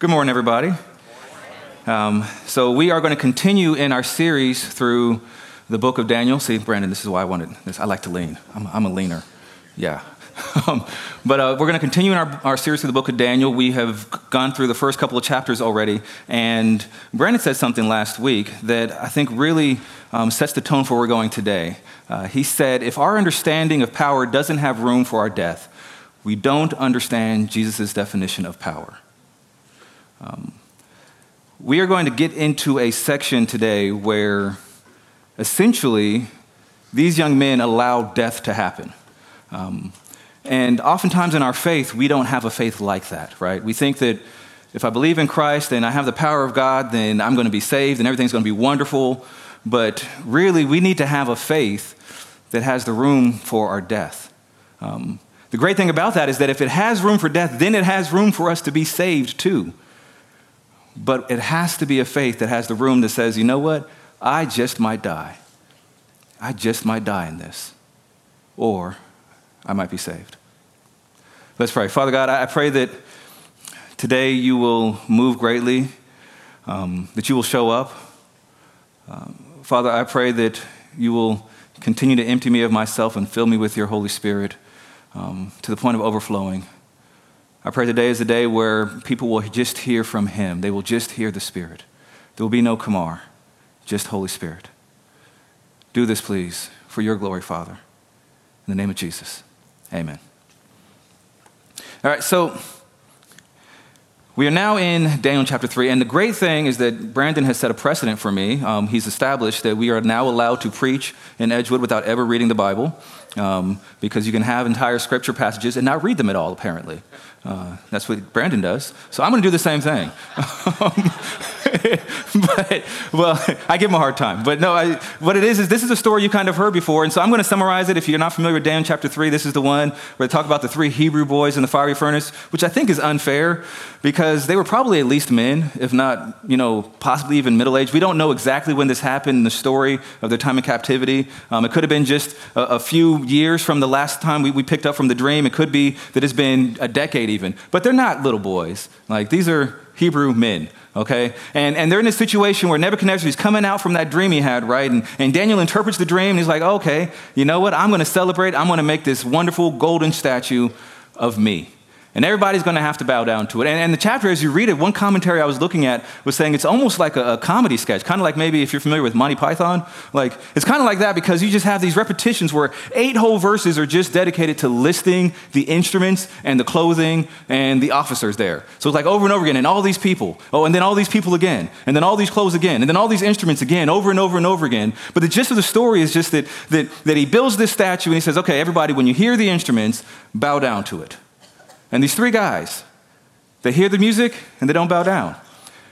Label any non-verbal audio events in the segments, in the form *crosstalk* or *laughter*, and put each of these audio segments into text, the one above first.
Good morning, everybody. Um, so, we are going to continue in our series through the book of Daniel. See, Brandon, this is why I wanted this. I like to lean, I'm, I'm a leaner. Yeah. *laughs* Um, but uh, we're going to continue in our, our series through the book of Daniel. We have gone through the first couple of chapters already. And Brandon said something last week that I think really um, sets the tone for where we're going today. Uh, he said, If our understanding of power doesn't have room for our death, we don't understand Jesus' definition of power. Um, we are going to get into a section today where essentially these young men allow death to happen. Um, and oftentimes in our faith, we don't have a faith like that, right? We think that if I believe in Christ and I have the power of God, then I'm going to be saved and everything's going to be wonderful. But really, we need to have a faith that has the room for our death. Um, the great thing about that is that if it has room for death, then it has room for us to be saved too. But it has to be a faith that has the room that says, you know what? I just might die. I just might die in this. Or I might be saved. Let's pray. Father God, I pray that today you will move greatly, um, that you will show up. Um, Father, I pray that you will continue to empty me of myself and fill me with your Holy Spirit um, to the point of overflowing. I pray today is the day where people will just hear from Him. They will just hear the Spirit. There will be no Kamar, just Holy Spirit. Do this, please, for your glory, Father. In the name of Jesus, amen. All right, so we are now in Daniel chapter 3, and the great thing is that Brandon has set a precedent for me. Um, he's established that we are now allowed to preach in Edgewood without ever reading the Bible, um, because you can have entire scripture passages and not read them at all, apparently. Uh, that's what Brandon does. So I'm going to do the same thing. *laughs* *laughs* but, well, I give him a hard time. But no, I, what it is, is this is a story you kind of heard before. And so I'm going to summarize it. If you're not familiar with Daniel chapter 3, this is the one where they talk about the three Hebrew boys in the fiery furnace, which I think is unfair because they were probably at least men, if not, you know, possibly even middle aged. We don't know exactly when this happened in the story of their time in captivity. Um, it could have been just a, a, few years from the last time we, we picked up from the dream. It could be that it's been a decade even. But they're not little boys. Like, these are Hebrew men, okay? And, and they're in this situation where Nebuchadnezzar is coming out from that dream he had, right? And, and Daniel interprets the dream and he's like, okay, you know what? I'm going to celebrate. I'm going to make this wonderful golden statue of me. And everybody's going to have to bow down to it. And, and, the chapter, as you read it, one commentary I was looking at was saying it's almost like a, a comedy sketch, kind of like maybe if you're familiar with Monty Python. Like, it's kind of like that because you just have these repetitions where eight whole verses are just dedicated to listing the instruments and the clothing and the officers there. So it's like over and over again, and all these people. Oh, and then all these people again, and then all these clothes again, and then all these instruments again, over and over and over again. But the gist of the story is just that, that, that he builds this statue and he says, okay, everybody, when you hear the instruments, bow down to it. And these three guys, they hear the music and they don't bow down.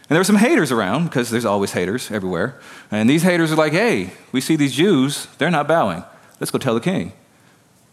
And there were some haters around because there's always haters everywhere. And these haters are like, hey, we see these Jews, they're not bowing. Let's go tell the king.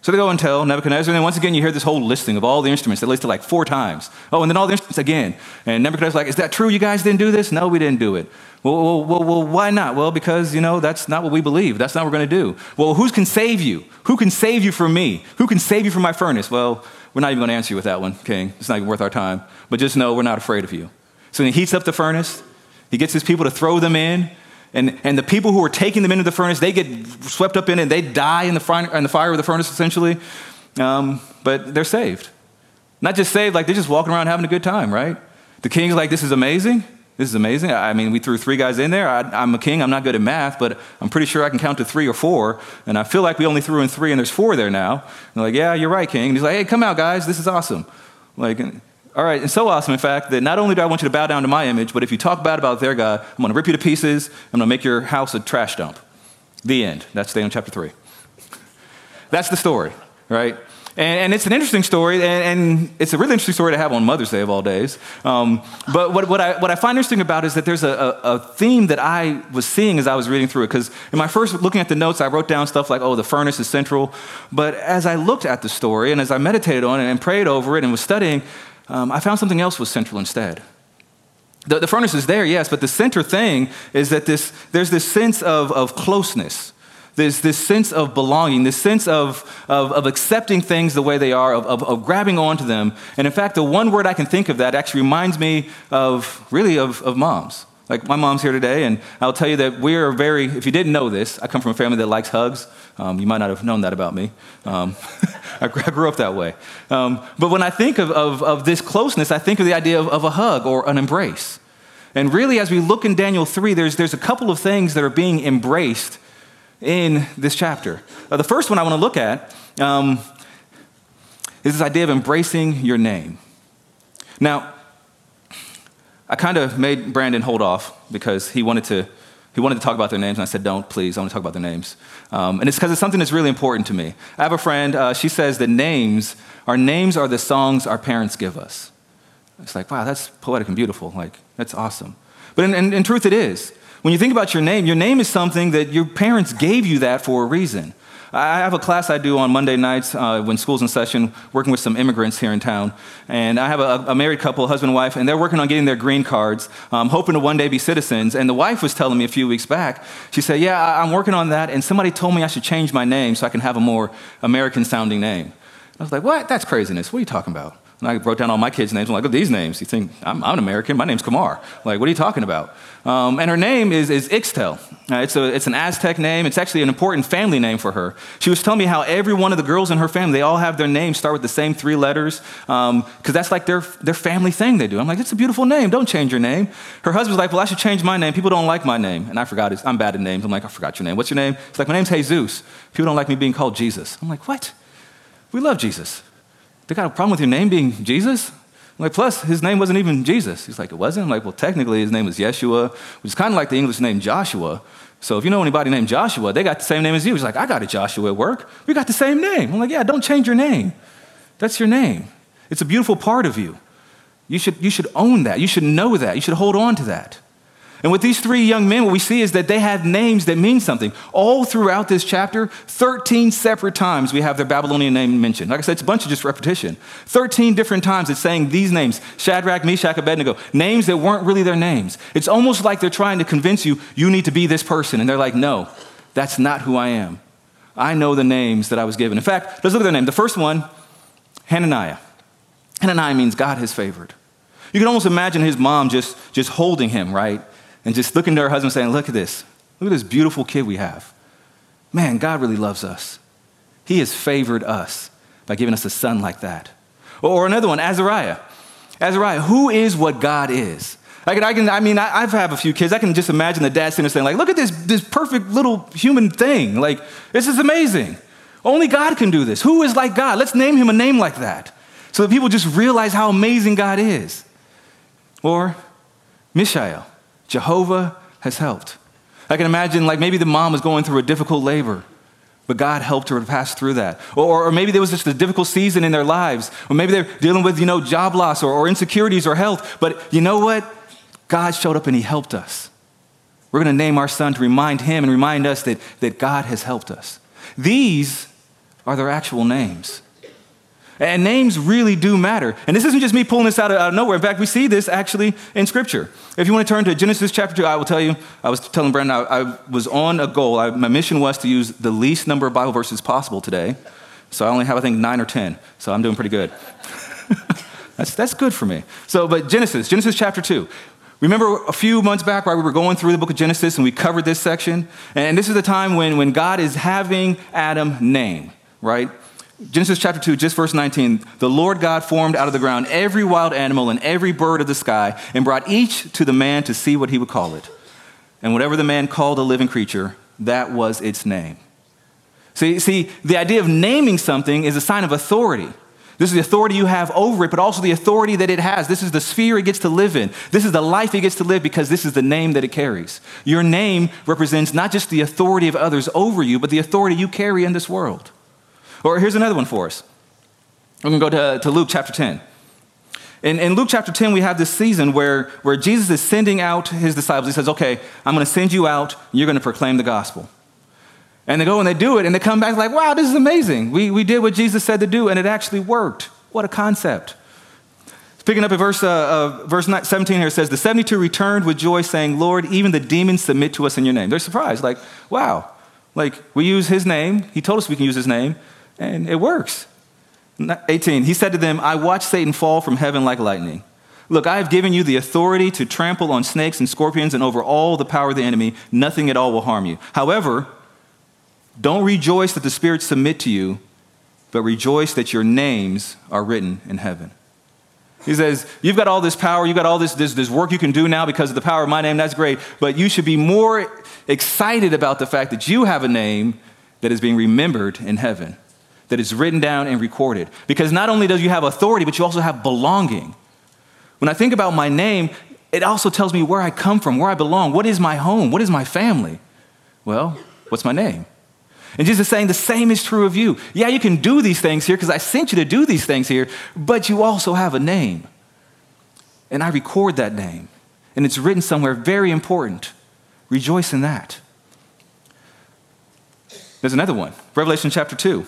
So they go and tell Nebuchadnezzar, and then once again you hear this whole listing of all the instruments. They listed like four times. Oh, and then all the instruments again. And Nebuchadnezzar's like, is that true? You guys didn't do this? No, we didn't do it. Well, well, well, well, why not? Well, because, you know, that's not what we believe. That's not what we're going to do. Well, who can save you? Who can save you from me? Who can save you from my furnace? Well, we're not even going to answer you with that one, King. It's not even worth our time. But just know we're not afraid of you. So he heats up the furnace. He gets his people to throw them in. And, and the people who are taking them into the furnace, they get swept up in it and they die in the, fire, in the fire of the furnace, essentially. Um, but they're saved. Not just saved, like they're just walking around having a good time, right? The king's like, this is amazing. This is amazing. I mean, we threw three guys in there. I, am a king. I'm not good at math, but I'm pretty sure I can count to three or four. And I feel like we only threw in three, and there's four there now. And they're like, yeah, you're right, king. And he's like, hey, come out, guys. This is awesome. Like, all right, and so awesome, in fact, that not only do I want you to bow down to my image, but if you talk bad about their God, I'm going to rip you to pieces. I'm going to make your house a trash dump. The end. That's Daniel chapter 3. That's the story, right? And, and, it's an interesting story, and, and, it's a really interesting story to have on Mother's Day of all days. Um, but what, what, I, what I find interesting about is that there's a, a, a theme that I was seeing as I was reading through it. Because in my first looking at the notes, I wrote down stuff like, oh, the furnace is central. But as I looked at the story and as I meditated on it and prayed over it and was studying, um, I found something else was central instead. The, the, furnace is there, yes, but the center thing is that this, there's this sense of, of closeness This, this sense of belonging, this sense of, of, of accepting things the way they are, of, of, of, grabbing onto them. And in fact, the one word I can think of that actually reminds me of really of, of moms. Like my mom's here today, and I'll tell you that we are very, if you didn't know this, I come from a family that likes hugs. Um, you might not have known that about me. Um, *laughs* I grew up that way. Um, but when I think of, of, of, this closeness, I think of the idea of, of a hug or an embrace. And really, as we look in Daniel 3, there's, there's a couple of things that are being embraced in this chapter. Uh, the first one I want to look at um, is this idea of embracing your name. Now, I kind of made Brandon hold off because he wanted to. He wanted to talk about their names, and I said, Don't, please, I want to talk about their names. Um, and it's because it's something that's really important to me. I have a friend, uh, she says that names, our names are the songs our parents give us. It's like, wow, that's poetic and beautiful. Like, that's awesome. But in, in, in truth, it is. When you think about your name, your name is something that your parents gave you that for a reason. I have a class I do on Monday nights uh, when school's in session, working with some immigrants here in town. And I have a, a married couple, husband and wife, and they're working on getting their green cards, um, hoping to one day be citizens. And the wife was telling me a few weeks back, she said, Yeah, I'm working on that, and somebody told me I should change my name so I can have a more American sounding name. I was like, What? That's craziness. What are you talking about? And I wrote down all my kids' names. I'm like, these names. You think I'm, I'm, an American? My name's Kamar. Like, what are you talking about? Um, and her name is, is Ixtel. Uh, it's, a, it's an Aztec name. It's actually an important family name for her. She was telling me how every one of the girls in her family, they all have their names start with the same three letters because um, that's like their, their family thing they do. I'm like, it's a beautiful name. Don't change your name. Her husband's like, well, I should change my name. People don't like my name. And I forgot it. I'm bad at names. I'm like, I forgot your name. What's your name? It's like, my name's Jesus. People don't like me being called Jesus. I'm like, what? We love Jesus. They got a problem with your name being Jesus? I'm like, plus, his name wasn't even Jesus. He's like, it wasn't? I'm like, well, technically, his name was Yeshua, which is kind of like the English name Joshua. So if you know anybody named Joshua, they got the same name as you. He's like, I got a Joshua at work. We got the same name. I'm like, yeah, don't change your name. That's your name. It's a beautiful part of you. You should, you should own that. You should know that. You should hold on to that. And with these three young men, what we see is that they have names that mean something. All throughout this chapter, 13 separate times we have their Babylonian name mentioned. Like I said, it's a bunch of just repetition. 13 different times it's saying these names Shadrach, Meshach, Abednego, names that weren't really their names. It's almost like they're trying to convince you, you need to be this person. And they're like, no, that's not who I am. I know the names that I was given. In fact, let's look at their name. The first one, Hananiah. Hananiah means God has favored. You can almost imagine his mom just, just holding him, right? And just looking to her husband saying, Look at this. Look at this beautiful kid we have. Man, God really loves us. He has favored us by giving us a son like that. Or another one, Azariah. Azariah, who is what God is? I can, I, can, I mean, I, have have a few kids. I can just imagine the dad sitting there saying, like, look at this, this perfect little human thing. Like, this is amazing. Only God can do this. Who is like God? Let's name him a name like that so that people just realize how amazing God is. Or Mishael. Jehovah has helped. I can imagine, like, maybe the mom was going through a difficult labor, but God helped her to pass through that. Or, or maybe there was just a difficult season in their lives, or maybe they're dealing with, you know, job loss or, or insecurities or health, but you know what? God showed up and He helped us. We're going to name our son to remind him and remind us that, that God has helped us. These are their actual names. And names really do matter. And this isn't just me pulling this out of, out of, nowhere. In fact, we see this actually in Scripture. If you want to turn to Genesis chapter 2, I will tell you, I was telling Brandon, I, I was on a goal. I, my mission was to use the least number of Bible verses possible today. So I only have, I think, nine or 10. So I'm doing pretty good. *laughs* that's, that's good for me. So, but Genesis, Genesis chapter 2. Remember a few months back, right, we were going through the book of Genesis and we covered this section. And this is the time when, when God is having Adam name, right? Genesis chapter 2, just verse 19. The Lord God formed out of the ground every wild animal and every bird of the sky and brought each to the man to see what he would call it. And whatever the man called a living creature, that was its name. See, see, the idea of naming something is a sign of authority. This is the authority you have over it, but also the authority that it has. This is the sphere it gets to live in. This is the life it gets to live because this is the name that it carries. Your name represents not just the authority of others over you, but the authority you carry in this world. Or here's another one for us. We're going to go to, to Luke chapter 10. In, in, Luke chapter 10, we have this season where, where Jesus is sending out his disciples. He says, Okay, I'm going to send you out, you're going to proclaim the gospel. And they go and they do it, and they come back like, Wow, this is amazing. We, we did what Jesus said to do, and it actually worked. What a concept. Picking up at verse, uh, uh, verse 17 here, it says, The 72 returned with joy, saying, Lord, even the demons submit to us in your name. They're surprised, like, Wow, Like, we use his name. He told us we can use his name, and it works. 18, he said to them, I watched Satan fall from heaven like lightning. Look, I have given you the authority to trample on snakes and scorpions and over all the power of the enemy. Nothing at all will harm you. However, don't rejoice that the spirits submit to you, but rejoice that your names are written in heaven. He says, You've got all this power, you've got all this, this, this work you can do now because of the power of my name, that's great, but you should be more excited about the fact that you have a name that is being remembered in heaven, that is written down and recorded. Because not only does you have authority, but you also have belonging. When I think about my name, it also tells me where I come from, where I belong. What is my home? What is my family? Well, what's my name? And Jesus is saying the same is true of you. Yeah, you can do these things here because I sent you to do these things here, but you also have a name. And I record that name. And it's written somewhere very important. Rejoice in that. There's another one, Revelation chapter 2.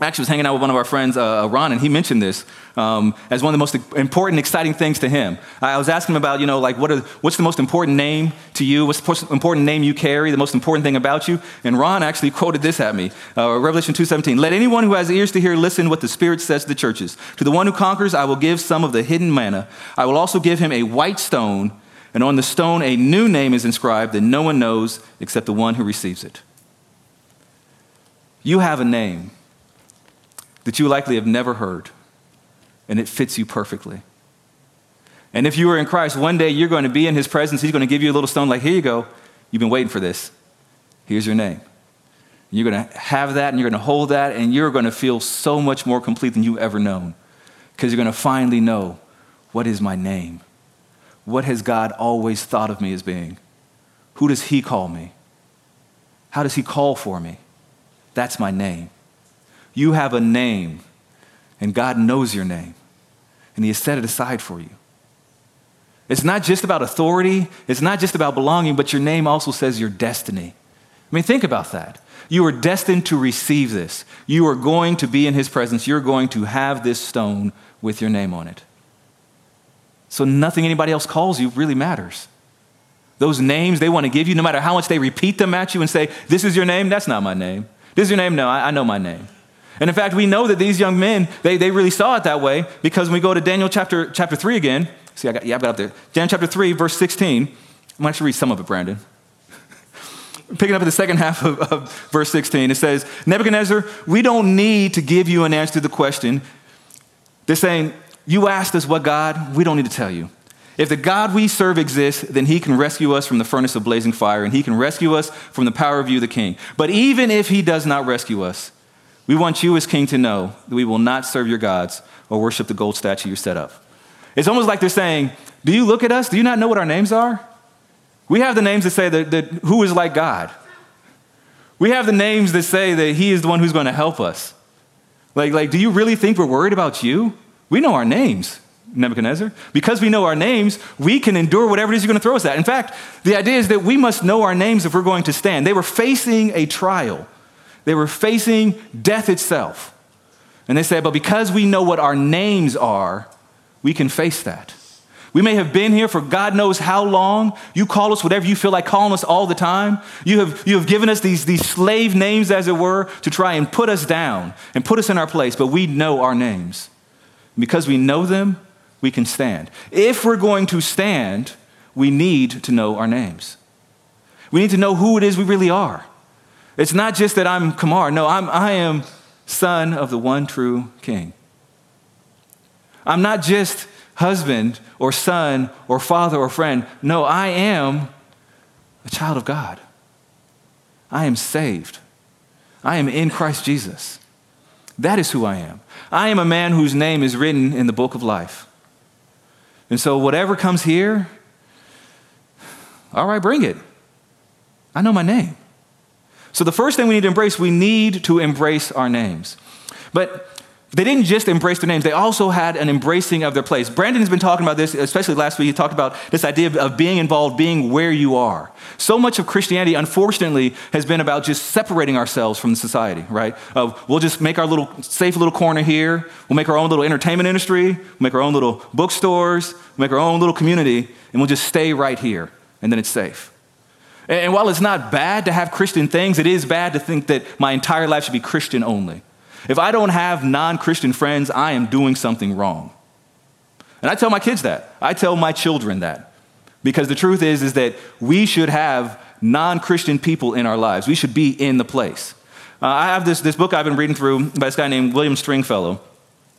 Actually was hanging out with one of our friends, uh, Ron, and he mentioned this um, as one of the most important, exciting things to him. I was asking him about, you know, like, what are, what's the most important name to you? What's the most important name you carry? The most important thing about you? And Ron actually quoted this at me, uh, Revelation 2.17. Let anyone who has ears to hear listen what the Spirit says to the churches. To the one who conquers, I will give some of the hidden manna. I will also give him a white stone, and on the stone a new name is inscribed that no one knows except the one who receives it. You have a name that you likely have never heard, and it fits you perfectly. And if you are in Christ, one day you're going to be in his presence. He's going to give you a little stone, like, here you go. You've been waiting for this. Here's your name. You're going to have that, and you're going to hold that, and you're going to feel so much more complete than you've ever known. Because you're going to finally know what is my name? What has God always thought of me as being? Who does he call me? How does he call for me? That's my name. You have a name, and God knows your name, and He has set it aside for you. It's not just about authority, it's not just about belonging, but your name also says your destiny. I mean, think about that. You are destined to receive this. You are going to be in His presence. You're going to have this stone with your name on it. So nothing anybody else calls you really matters. Those names they want to give you, no matter how much they repeat them at you and say, This is your name, that's not my name. This is your name? No, I, I know my name. And in fact, we know that these young men, they, they really saw it that way because when we go to Daniel chapter, chapter 3 again, see, I got, yeah, I've got up there. Daniel chapter 3, verse 16. I'm going to read some of it, Brandon. *laughs* Picking up at the second half of, of verse 16, it says, Nebuchadnezzar, we don't need to give you an answer to the question. They're saying, You asked us what God? We don't need to tell you. If the God we serve exists, then he can rescue us from the furnace of blazing fire, and he can rescue us from the power of you, the king. But even if he does not rescue us, we want you as king to know that we will not serve your gods or worship the gold statue you set up. It's almost like they're saying, Do you look at us? Do you not know what our names are? We have the names that say that, that who is like God. We have the names that say that He is the one who's going to help us. Like, like, do you really think we're worried about you? We know our names, Nebuchadnezzar. Because we know our names, we can endure whatever it is you're going to throw us at. In fact, the idea is that we must know our names if we're going to stand. They were facing a trial. They were facing death itself. And they said, but because we know what our names are, we can face that. We may have been here for God knows how long. You call us whatever you feel like calling us all the time. You have, you have given us these, these slave names, as it were, to try and put us down and put us in our place, but we know our names. Because we know them, we can stand. If we're going to stand, we need to know our names. We need to know who it is we really are. It's not just that I'm Kamar. No, I'm, I am son of the one true king. I'm not just husband or son or father or friend. No, I am a child of God. I am saved. I am in Christ Jesus. That is who I am. I am a man whose name is written in the book of life. And so, whatever comes here, all right, bring it. I know my name. So, the first thing we need to embrace, we need to embrace our names. But they didn't just embrace their names, they also had an embracing of their place. Brandon has been talking about this, especially last week. He talked about this idea of, being involved, being where you are. So much of Christianity, unfortunately, has been about just separating ourselves from society, right? We'll just make our little safe little corner here. We'll make our own little entertainment industry. We'll make our own little bookstores. We'll make our own little community, and we'll just stay right here, and then it's safe. And while it's not bad to have Christian things, it is bad to think that my entire life should be Christian only. If I don't have non Christian friends, I am doing something wrong. And I tell my kids that. I tell my children that. Because the truth is, is that we should have non Christian people in our lives. We should be in the place. Uh, I have this, this book I've been reading through by this guy named William Stringfellow.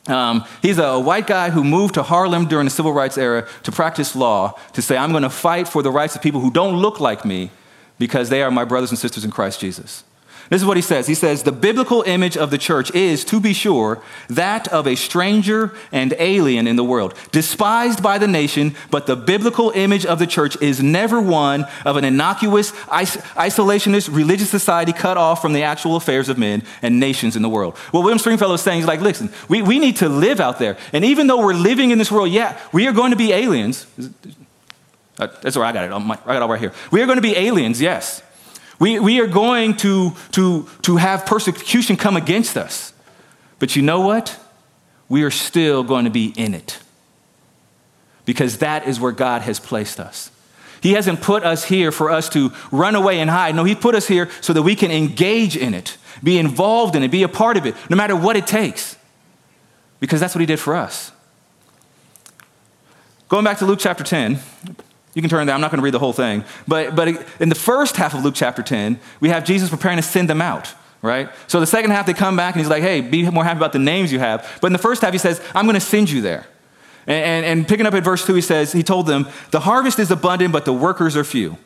Um, he's a white guy who moved to Harlem during the civil rights era to practice law, to say, I'm going to fight for the rights of people who don't look like me because they are my brothers and sisters in Christ Jesus. This is what he says. He says, The biblical image of the church is, to be sure, that of a stranger and alien in the world, despised by the nation, but the biblical image of the church is never one of an innocuous, isolationist religious society cut off from the actual affairs of men and nations in the world. What William Stringfellow is saying is like, listen, we, we need to live out there. And even though we're living in this world, yeah, we are going to be aliens. Uh, that's where I got it. I got it right here. We are going to be aliens, yes. We, we are going to, to, to have persecution come against us. But you know what? We are still going to be in it because that is where God has placed us. He hasn't put us here for us to run away and hide. No, He put us here so that we can engage in it, be involved in it, be a part of it, no matter what it takes, because that's what He did for us. Going back to Luke chapter 10, you can turn there. I'm not going to read the whole thing. But, but in the first half of Luke chapter 10, we have Jesus preparing to send them out, right? So the second half, they come back and he's like, hey, be more happy about the names you have. But in the first half, he says, I'm going to send you there. And, and, and picking up at verse 2, he says, he told them, the harvest is abundant, but the workers are few.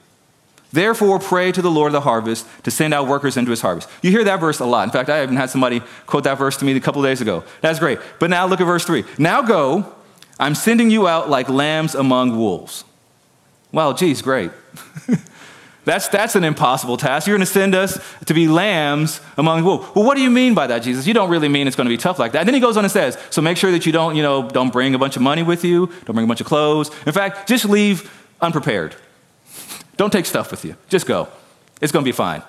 Therefore, pray to the Lord of the harvest to send out workers into his harvest. You hear that verse a lot. In fact, I even had somebody quote that verse to me a couple days ago. That's great. But now look at verse 3. Now go, I'm sending you out like lambs among wolves. Well, geez, great. *laughs* that's, that's an impossible task. You're going to send us to be lambs among wolves. Well, what do you mean by that, Jesus? You don't really mean it's going to be tough like that. And then he goes on and says, so make sure that you don't, you know, don't bring a bunch of money with you, don't bring a bunch of clothes. In fact, just leave unprepared. *laughs* Don't take stuff with you. Just go. It's going to be fine.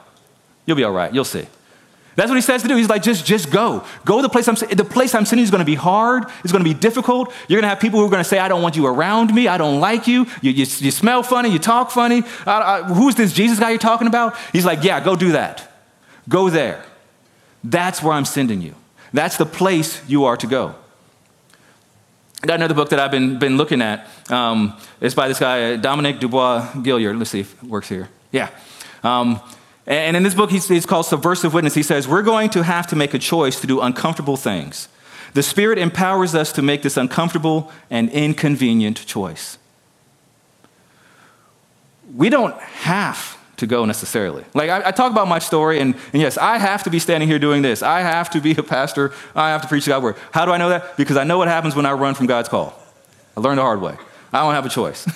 You'll be all right. You'll see. That's what he says to do. He's like, just, just go. Go to the place I'm The place I'm sending is going to be hard. It's going to be difficult. You're going to have people who are going to say, I don't want you around me. I don't like you. You, you, you smell funny. You talk funny. I, I, who's this Jesus guy you're talking about? He's like, yeah, go do that. Go there. That's where I'm sending you. That's the place you are to go. I got another book that I've been, been looking at. Um, it's by this guy, Dominique DuBois Gilliard. Let's see if it works here. Yeah. Um, and in this book, he's, called Subversive Witness. He says, We're going to have to make a choice to do uncomfortable things. The Spirit empowers us to make this uncomfortable and inconvenient choice. We don't have to go necessarily. Like, I, I talk about my story, and, and, yes, I have to be standing here doing this. I have to be a pastor. I have to preach God's word. How do I know that? Because I know what happens when I run from God's call. I learned the hard way. I don't have a choice.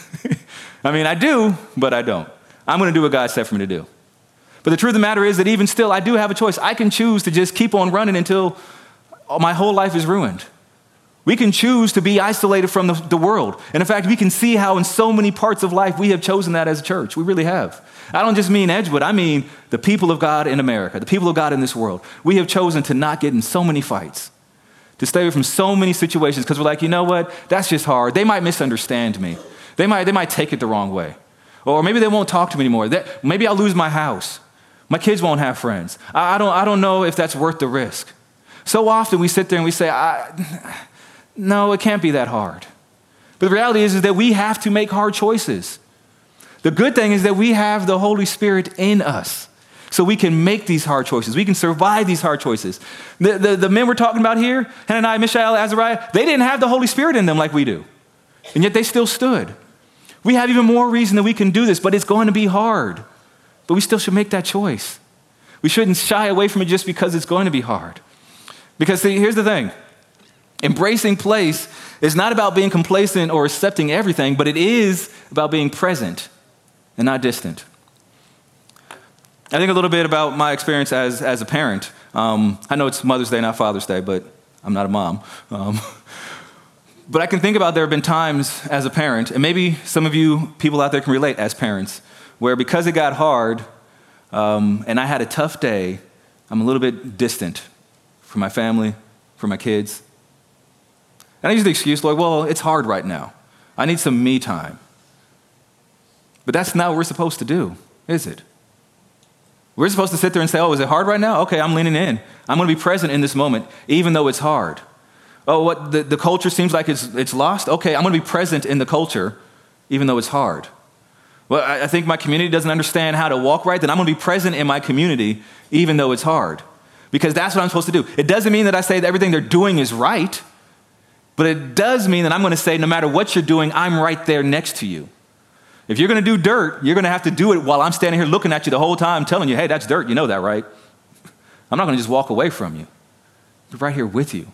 *laughs* I mean, I do, but I don't. I'm going to do what God said for me to do. But the truth of the matter is that even still, I do have a choice. I can choose to just keep on running until my whole life is ruined. We can choose to be isolated from the, the, world. And in fact, we can see how in so many parts of life we have chosen that as a church. We really have. I don't just mean Edgewood, I mean the people of God in America, the people of God in this world. We have chosen to not get in so many fights, to stay away from so many situations because we're like, you know what? That's just hard. They might misunderstand me, they might, they might take it the wrong way. Or maybe they won't talk to me anymore. maybe I'll lose my house. My kids won't have friends. I, I, don't, I don't know if that's worth the risk. So often we sit there and we say, no, it can't be that hard. But the reality is, is that we have to make hard choices. The good thing is that we have the Holy Spirit in us. So we can make these hard choices. We can survive these hard choices. The, the, the men we're talking about here, Hananiah, Mishael, Azariah, they didn't have the Holy Spirit in them like we do. And yet they still stood. We have even more reason that we can do this, but it's going to be hard. But we still should make that choice. We shouldn't shy away from it just because it's going to be hard. Because, see, here's the thing embracing place is not about being complacent or accepting everything, but it is about being present and not distant. I think a little bit about my experience as, as a parent. Um, I know it's Mother's Day, not Father's Day, but I'm not a mom. Um, *laughs* but I can think about there have been times as a parent, and maybe some of you people out there can relate as parents, where because it got hard um, and I had a tough day, I'm a little bit distant from my family, from my kids. And I use the excuse, like, well, it's hard right now. I need some me time. But that's not what we're supposed to do. is it? We're supposed to sit there and say, oh, is it hard right now? Okay, I'm leaning in. I'm going to be present in this moment, even though it's hard. Oh, what the, the culture seems like it's, it's lost? Okay, I'm going to be present in the culture, even though it's hard. Well, I, think my community doesn't understand how to walk right, then I'm going to be present in my community, even though it's hard. Because that's what I'm supposed to do. It doesn't mean that I say that everything they're doing is right, but it does mean that I'm going to say, no matter what you're doing, I'm right there next to you. If you're going to do dirt, you're going to have to do it while I'm standing here looking at you the whole time, telling you, hey, that's dirt. You know that, right? *laughs* I'm not going to just walk away from you. I'm right here with you.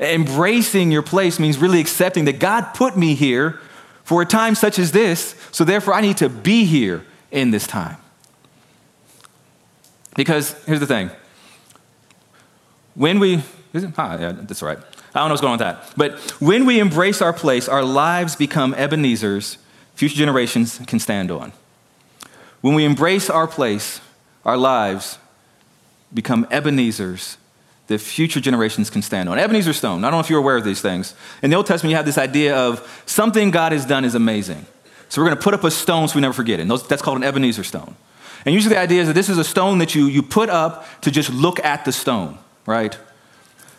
Embracing your place means really accepting that God put me here for a time such as this, so therefore I need to be here in this time. Because here's the thing when we? Ah, yeah, that's right. I don't know what's going on with that. But when we embrace our place, our lives become Ebenezer's future generations can stand on. When we embrace our place, our lives become Ebenezer's that future generations can stand on. Ebenezer stone, I don't know if you're aware of these things. In the Old Testament, you have this idea of something God has done is amazing. So we're going to put up a stone so we never forget it. That's called an Ebenezer stone. And usually the idea is that this is a stone that you, you put up to just look at the stone, right?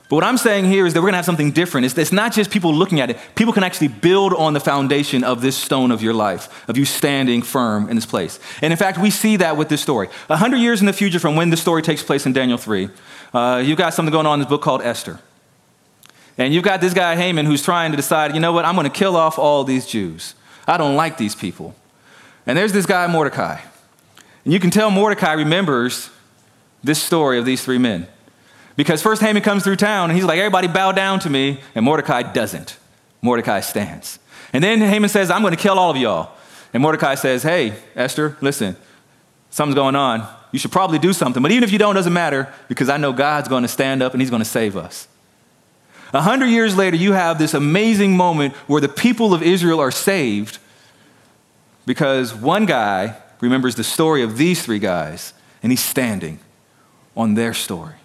But what I'm saying here is that we're going to have something different. It's, it's, not just people looking at it. People can actually build on the foundation of this stone of your life, of you standing firm in this place. And in fact, we see that with this story. A hundred years in the future from when the story takes place in Daniel 3, uh, you've got something going on in this book called Esther. And you've got this guy, Haman, who's trying to decide, you know what, I'm going to kill off all these Jews. I don't like these people. And there's this guy, Mordecai. And you can tell Mordecai remembers this story of these three men. Because first Haman comes through town and he's like, everybody bow down to me. And Mordecai doesn't. Mordecai stands. And then Haman says, I'm going to kill all of y'all. And Mordecai says, hey, Esther, listen, something's going on. You should probably do something. But even if you don't, it doesn't matter because I know God's going to stand up and he's going to save us. A hundred years later, you have this amazing moment where the people of Israel are saved because one guy remembers the story of these three guys and he's standing on their story.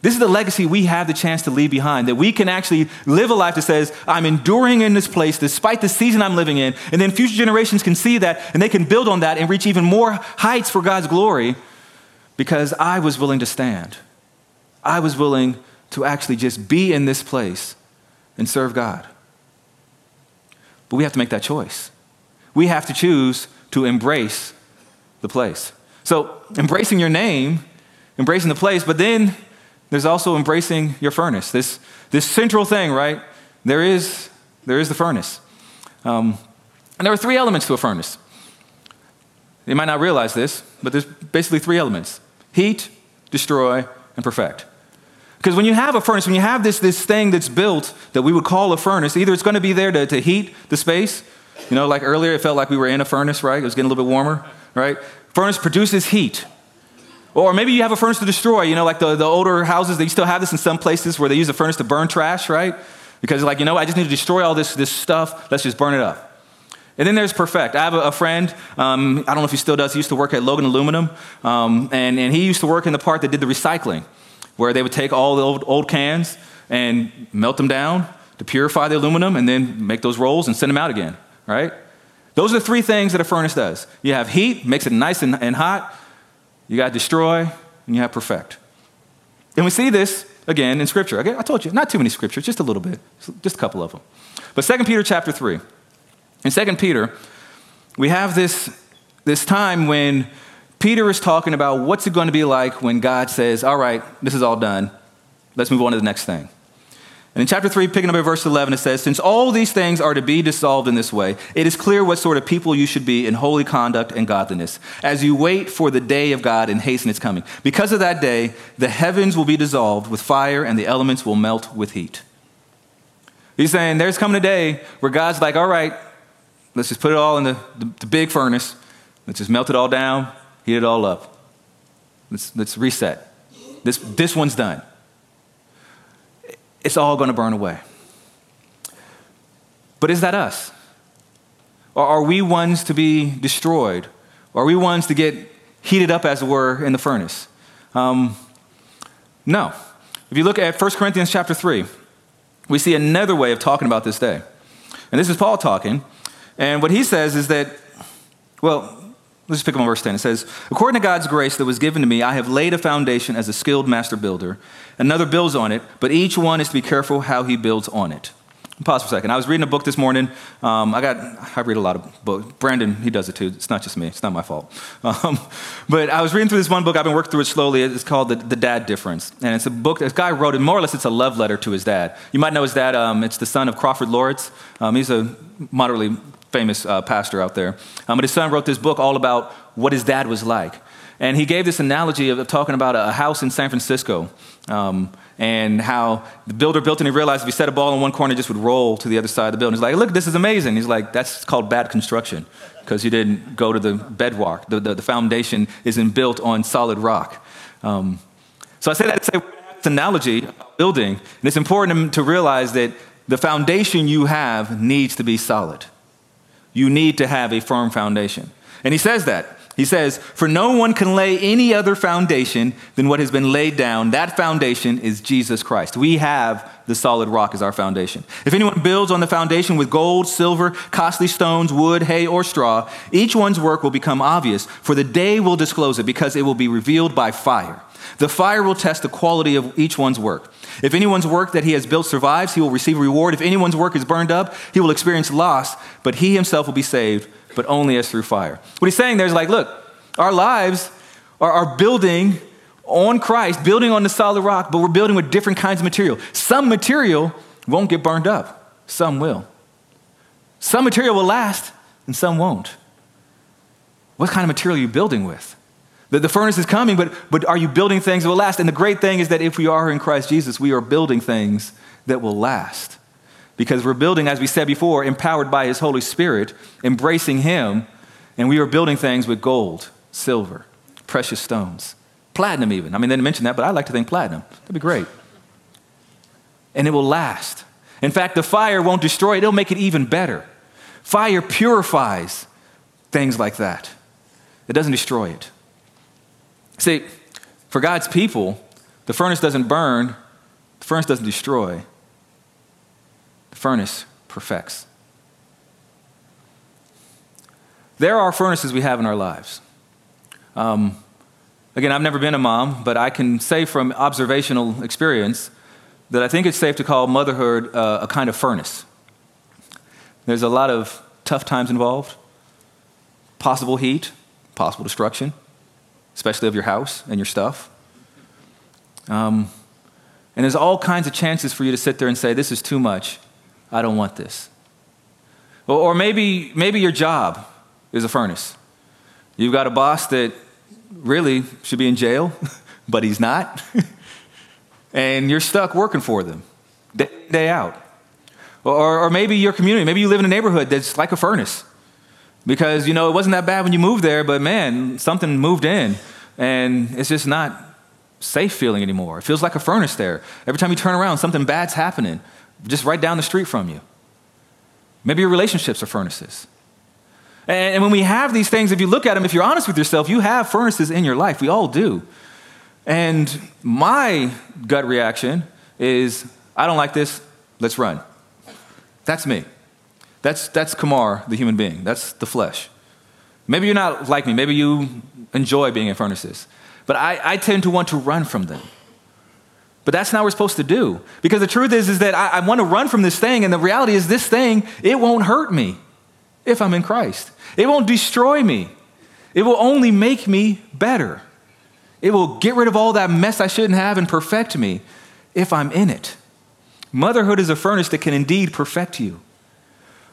This is the legacy we have the chance to leave behind, that we can actually live a life that says, I'm enduring in this place despite the season I'm living in. And then future generations can see that and they can build on that and reach even more heights for God's glory because I was willing to stand. I was willing to actually just be in this place and serve God. But we have to make that choice. We have to choose to embrace the place. So, embracing your name, embracing the place, but then there's also embracing your furnace. This, this central thing, right? There is, there is the furnace. Um, and there are three elements to a furnace. You might not realize this, but there's basically three elements heat, destroy, and perfect. Because when you have a furnace, when you have this, this thing that's built that we would call a furnace, either it's going to be there to, to heat the space. You know, like earlier, it felt like we were in a furnace, right? It was getting a little bit warmer, right? Furnace produces heat. Or maybe you have a furnace to destroy, you know, like the, the older houses, they still have this in some places where they use a furnace to burn trash, right? Because, like, you know, I just need to destroy all this, this stuff, let's just burn it up. And then there's perfect. I have a, a friend, um, I don't know if he still does, he used to work at Logan Aluminum, um, and, and he used to work in the part that did the recycling, where they would take all the old, old cans and melt them down to purify the aluminum and then make those rolls and send them out again, right? Those are the three things that a furnace does. You have heat, makes it nice and, and hot you got destroy, and you have perfect. And we see this again in Scripture. I told you, not too many scriptures, just a little bit, just a couple of them. But 2 Peter chapter 3. In 2 Peter, we have this, this time when Peter is talking about what's it going to be like when God says, All right, this is all done. Let's move on to the next thing. And in chapter 3, picking up at verse 11, it says, Since all these things are to be dissolved in this way, it is clear what sort of people you should be in holy conduct and godliness, as you wait for the day of God and hasten its coming. Because of that day, the heavens will be dissolved with fire, and the elements will melt with heat. He's saying there's coming a day where God's like, All right, let's just put it all in the, the, the big furnace. Let's just melt it all down, heat it all up. Let's, let's reset. This, this one's done it's all going to burn away. But is that us? Or are we ones to be destroyed? Or are we ones to get heated up, as it were, in the furnace? Um, no. If you look at 1 Corinthians chapter 3, we see another way of talking about this day. And this is Paul talking. And what he says is that, well, Let's just pick up on verse 10. It says, According to God's grace that was given to me, I have laid a foundation as a skilled master builder. Another builds on it, but each one is to be careful how he builds on it. Pause for a second. I was reading a book this morning. Um, I got I read a lot of books. Brandon, he does it too. It's not just me. It's not my fault. Um, *laughs* but I was reading through this one book. I've been working through it slowly. It's called The, the Dad Difference, and it's a book. This guy wrote it. More or less, it's a love letter to his dad. You might know his dad. Um, it's the son of Crawford Loritts. Um, he's a moderately famous uh, pastor out there. Um, but his son wrote this book all about what his dad was like, and he gave this analogy of, of talking about a, house in San Francisco. Um, and how the builder built it and he realized if he set a ball in one corner, it just would roll to the other side of the building. He's like, look, this is amazing. He's like, that's called bad construction because you didn't go to the bedrock. The, the, the foundation isn't built on solid rock. Um, so I say that to say this analogy building, and it's important to realize that the foundation you have needs to be solid. You need to have a firm foundation. And he says that. He says, For no one can lay any other foundation than what has been laid down. That foundation is Jesus Christ. We have the solid rock as our foundation. If anyone builds on the foundation with gold, silver, costly stones, wood, hay, or straw, each one's work will become obvious, for the day will disclose it because it will be revealed by fire. The fire will test the quality of each one's work. If anyone's work that he has built survives, he will receive a reward. If anyone's work is burned up, he will experience loss, but he himself will be saved but only as through fire. What he's saying there is like, look, our lives are, are building on Christ, building on the solid rock, but we're building with different kinds of material. Some material won't get burned up, some will. Some material will last, and some won't. What kind of material are you building with? The, the furnace is coming, but, but are you building things that will last? And the great thing is that if we are in Christ Jesus, we are building things that will last because we're building, as we said before, empowered by His Holy Spirit, embracing Him, and we are building things with gold, silver, precious stones, platinum, even. I mean, they didn't mention that, but I like to think platinum. That'd be great. And it will last. In fact, the fire won't destroy it, it'll make it even better. Fire purifies things like that, it doesn't destroy it. See, for God's people, the furnace doesn't burn, the furnace doesn't destroy, the furnace perfects. There are furnaces we have in our lives. Um, again, I've never been a mom, but I can say from observational experience that I think it's safe to call motherhood uh, a kind of furnace. There's a lot of tough times involved, possible heat, possible destruction, especially of your house and your stuff. Um, and there's all kinds of chances for you to sit there and say, This is too much. I don't want this. Or maybe, maybe your job is a furnace. You've got a boss that really should be in jail, *laughs* but he's not. *laughs* and you're stuck working for them day, day out. Or, or maybe your community, maybe you live in a neighborhood that's like a furnace. Because, you know, it wasn't that bad when you moved there, but man, something moved in and it's just not safe feeling anymore. It feels like a furnace there. Every time you turn around, something bad's happening just right down the street from you. Maybe your relationships are furnaces. And, when we have these things, if you look at them, if you're honest with yourself, you have furnaces in your life. We all do. And my gut reaction is I don't like this, let's run. That's me. That's, that's Kamar, the human being. That's the flesh. Maybe you're not like me. Maybe you enjoy being in furnaces. But I, I tend to want to run from them. But that's not what we're supposed to do. Because the truth is, is that I, I want to run from this thing, and the reality is this thing, it won't hurt me if I'm in Christ. It won't destroy me. It will only make me better. It will get rid of all that mess I shouldn't have and perfect me if I'm in it. Motherhood is a furnace that can indeed perfect you.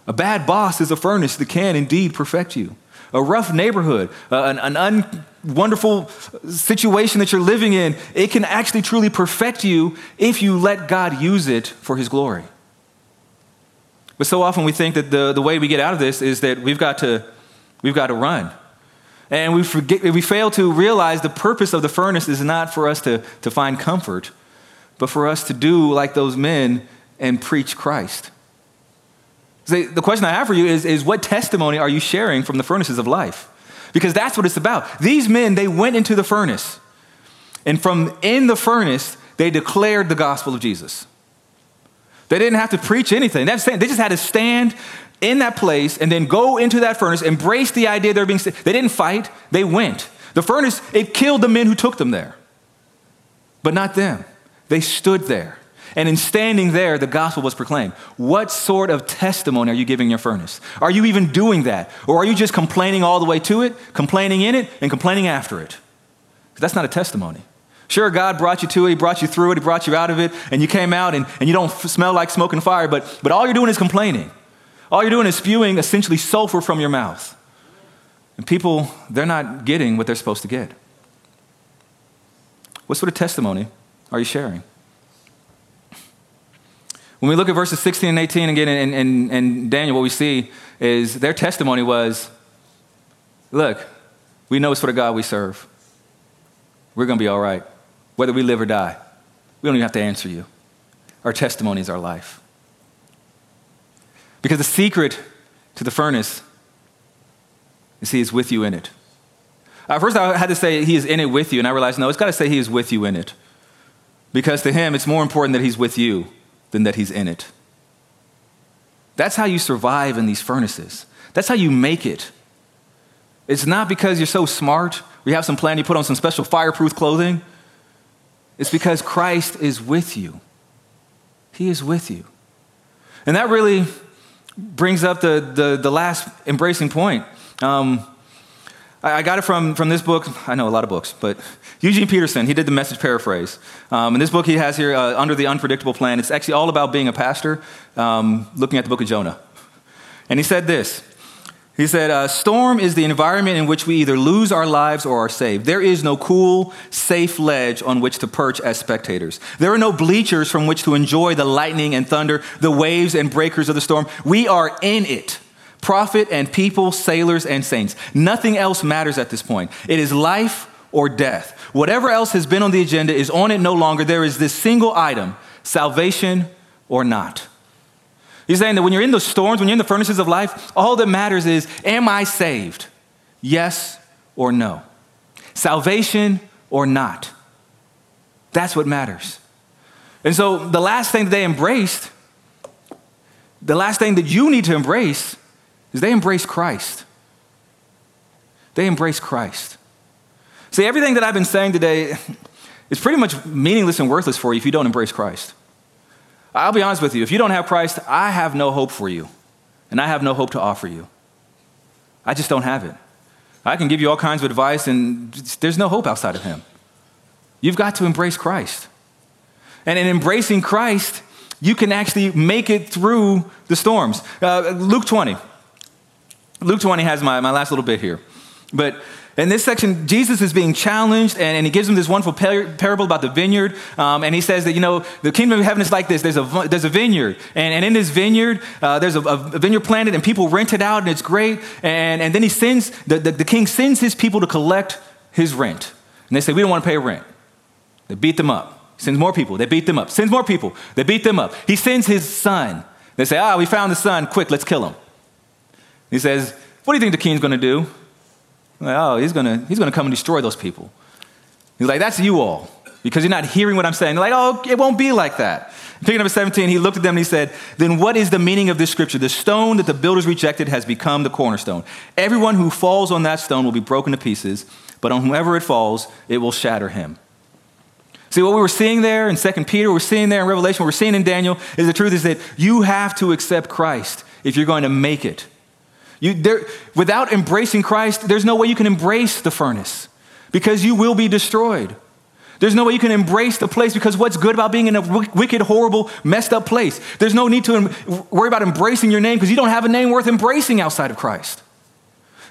A bad boss is a furnace that can indeed perfect you a rough neighborhood, uh, an, an unwonderful situation that you're living in, it can actually truly perfect you if you let God use it for His glory. But so often we think that the, the way we get out of this is that we've got to, we've got to run. And we, forget, we fail to realize the purpose of the furnace is not for us to, to find comfort, but for us to do like those men and preach Christ. The question I have for you is, is what testimony are you sharing from the furnaces of life? Because that's what it's about. These men, they went into the furnace, and from in the furnace, they declared the gospel of Jesus. They didn't have to preach anything. They just had to stand in that place and then go into that furnace, embrace the idea they're being. They didn't fight, they went. The furnace, it killed the men who took them there, but not them. They stood there. And in standing there, the gospel was proclaimed. What sort of testimony are you giving your furnace? Are you even doing that? Or are you just complaining all the way to it, complaining in it, and complaining after it? That's not a testimony. Sure, God brought you to it, He brought you through it, He brought you out of it, and you came out and, and you don't f- smell like smoke and fire, but, but all you're doing is complaining. All you're doing is spewing essentially sulfur from your mouth. And people, they're not getting what they're supposed to get. What sort of testimony are you sharing? When we look at verses 16 and 18 again in, in, in Daniel, what we see is their testimony was look, we know what sort of God we serve. We're going to be all right whether we live or die. We don't even have to answer you. Our testimony is our life. Because the secret to the furnace is He is with you in it. At first, I had to say He is in it with you, and I realized no, it's got to say He is with you in it. Because to Him, it's more important that He's with you than that He's in it. That's how you survive in these furnaces. That's how you make it. It's not because you're so smart, or you have some plan, you put on some special fireproof clothing. It's because Christ is with you. He is with you. And that really brings up the, the, the last embracing point. Um, I, got it from, from this book. I know a lot of books, but *laughs* Eugene Peterson, he did the message paraphrase. Um, in this book he has here, uh, Under the Unpredictable Plant, it's actually all about being a pastor, um, looking at the book of Jonah. And he said this he said, "A Storm is the environment in which we either lose our lives or are saved. There is no cool, safe ledge on which to perch as spectators. There are no bleachers from which to enjoy the lightning and thunder, the waves and breakers of the storm. We are in it. Prophet and people, sailors and saints. Nothing else matters at this point. It is life or death. Whatever else has been on the agenda is on it no longer. There is this single item salvation or not. He's saying that when you're in the storms, when you're in the furnaces of life, all that matters is, am I saved? Yes or no? Salvation or not? That's what matters. And so the last thing that they embraced, the last thing that you need to embrace is they embrace Christ. They embrace Christ. See, everything that I've been saying today *laughs* is pretty much meaningless and worthless for you if you don't embrace Christ. I'll be honest with you. If you don't have Christ, I have no hope for you, and I have no hope to offer you. I just don't have it. I can give you all kinds of advice, and there's no hope outside of Him. You've got to embrace Christ. And in embracing Christ, you can actually make it through the storms. Uh, Luke 20. Luke 20 has my, my last little bit here. But in this section, Jesus is being challenged, and, and he gives him this wonderful par- parable about the vineyard. Um, and he says that, you know, the kingdom of heaven is like this there's a, there's a vineyard, and, and in this vineyard, uh, there's a, a, vineyard planted, and people rent it out, and it's great. And, and then he sends, the, the, the king sends his people to collect his rent. And they say, We don't want to pay rent. They beat them up. Sends more people. They beat them up. Sends more people. They beat them up. He sends his son. They say, Ah, we found the son. Quick, let's kill him. He says, What do you think the king's going to do? Like, oh, he's gonna, he's gonna come and destroy those people. He's like, that's you all, because you're not hearing what I'm saying. They're like, oh, it won't be like that. Picking at 17, he looked at them and he said, Then what is the meaning of this scripture? The stone that the builders rejected has become the cornerstone. Everyone who falls on that stone will be broken to pieces, but on whomever it falls, it will shatter him. See, what we were seeing there in 2 Peter, we're seeing there in Revelation, we're seeing in Daniel, is the truth is that you have to accept Christ if you're going to make it. You, there, without embracing Christ, there's no way you can embrace the furnace because you will be destroyed. There's no way you can embrace the place because what's good about being in a wicked, horrible, messed up place? There's no need to worry about embracing your name because you don't have a name worth embracing outside of Christ.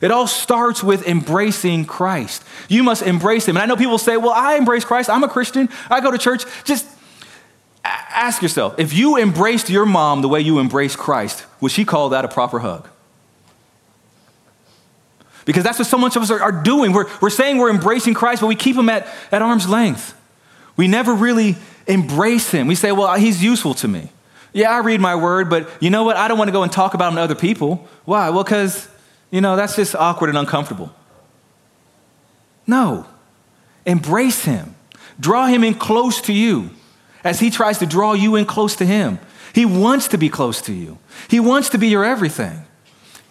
It all starts with embracing Christ. You must embrace Him. And I know people say, well, I embrace Christ. I'm a Christian. I go to church. Just ask yourself if you embraced your mom the way you embrace Christ, would she call that a proper hug? Because that's what so much of us are, are doing. We're, we're saying we're embracing Christ, but we keep him at, at arm's length. We never really embrace him. We say, well, he's useful to me. Yeah, I read my word, but you know what? I don't want to go and talk about him to other people. Why? Well, because, you know, that's just awkward and uncomfortable. No. Embrace him. Draw him in close to you as he tries to draw you in close to him. He wants to be close to you, He wants to be your everything.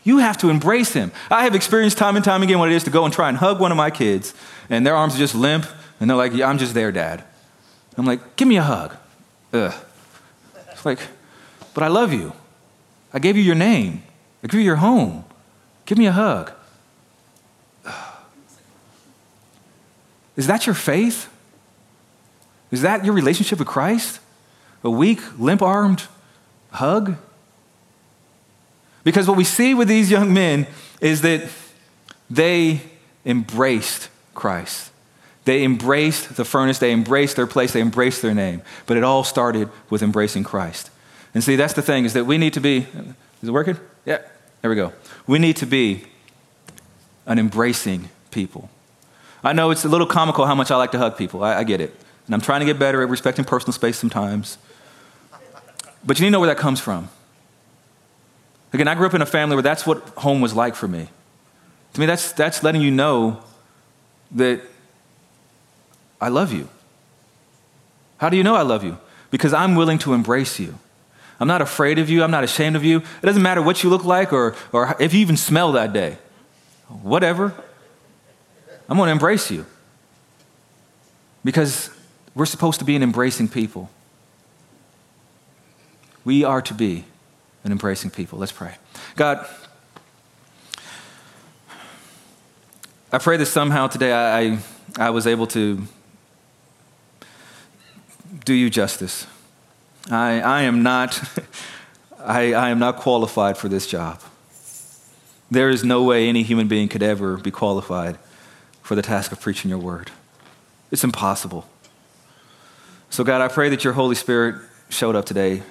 You have to embrace Him. I have experienced time and time again what it is to go and try and hug one of my kids, and their arms are just limp, and they're like, yeah, I'm just there, Dad. I'm like, give me a hug. Ugh. It's like, but I love you. I gave you your name. I gave you your home. Give me a hug. Is that your faith? Is that your relationship with Christ? A weak, limp armed hug? Because what we see with these young men is that they embraced Christ. They embraced the furnace, they embraced their place, they embraced their name. But it all started with embracing Christ. And see, that's the thing, is that we need to be, is it working? Yeah, there we go. We need to be an embracing people. I know it's a little comical how much I like to hug people. I, I get it. And I'm trying to get better at respecting personal space sometimes. But you need to know where that comes from. Again, I grew up in a family where that's what home was like for me. To me, that's, that's letting you know that I love you. How do you know I love you? Because I'm willing to embrace you. I'm not afraid of you. I'm not ashamed of you. It doesn't matter what you look like or, or if you even smell that day. Whatever. I'm going to embrace you. Because we're supposed to be an embracing people. We are to be an embracing people. Let's pray. God, I pray that somehow today I, I, I was able to do you justice. I, I am not *laughs* I, I am not qualified for this job. There is no way any human being could ever be qualified for the task of preaching your word. It's impossible. So, God, I pray that your Holy Spirit showed up today.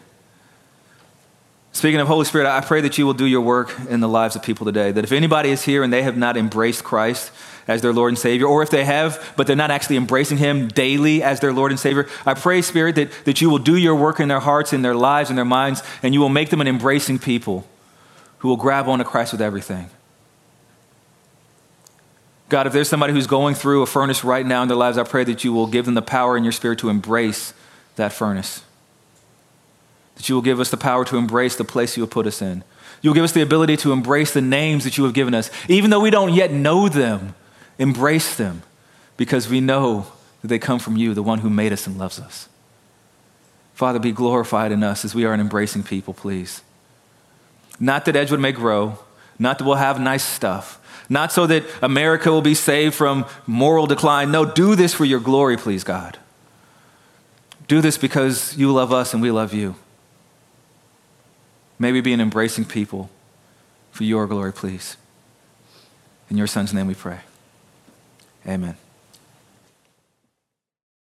Speaking of Holy Spirit, I pray that you will do your work in the lives of people today. That if anybody is here and they have not embraced Christ as their Lord and Savior, or if they have, but they're not actually embracing Him daily as their Lord and Savior, I pray, Spirit, that, that you will do your work in their hearts, in their lives, in their minds, and you will make them an embracing people who will grab onto Christ with everything. God, if there's somebody who's going through a furnace right now in their lives, I pray that you will give them the power in your spirit to embrace that furnace. That you will give us the power to embrace the place you have put us in. You'll give us the ability to embrace the names that you have given us. Even though we don't yet know them, embrace them because we know that they come from you, the one who made us and loves us. Father, be glorified in us as we are an embracing people, please. Not that Edgewood may grow, not that we'll have nice stuff, not so that America will be saved from moral decline. No, do this for your glory, please, God. Do this because you love us and we love you. May we be an embracing people for your glory, please. In your son's name we pray. Amen.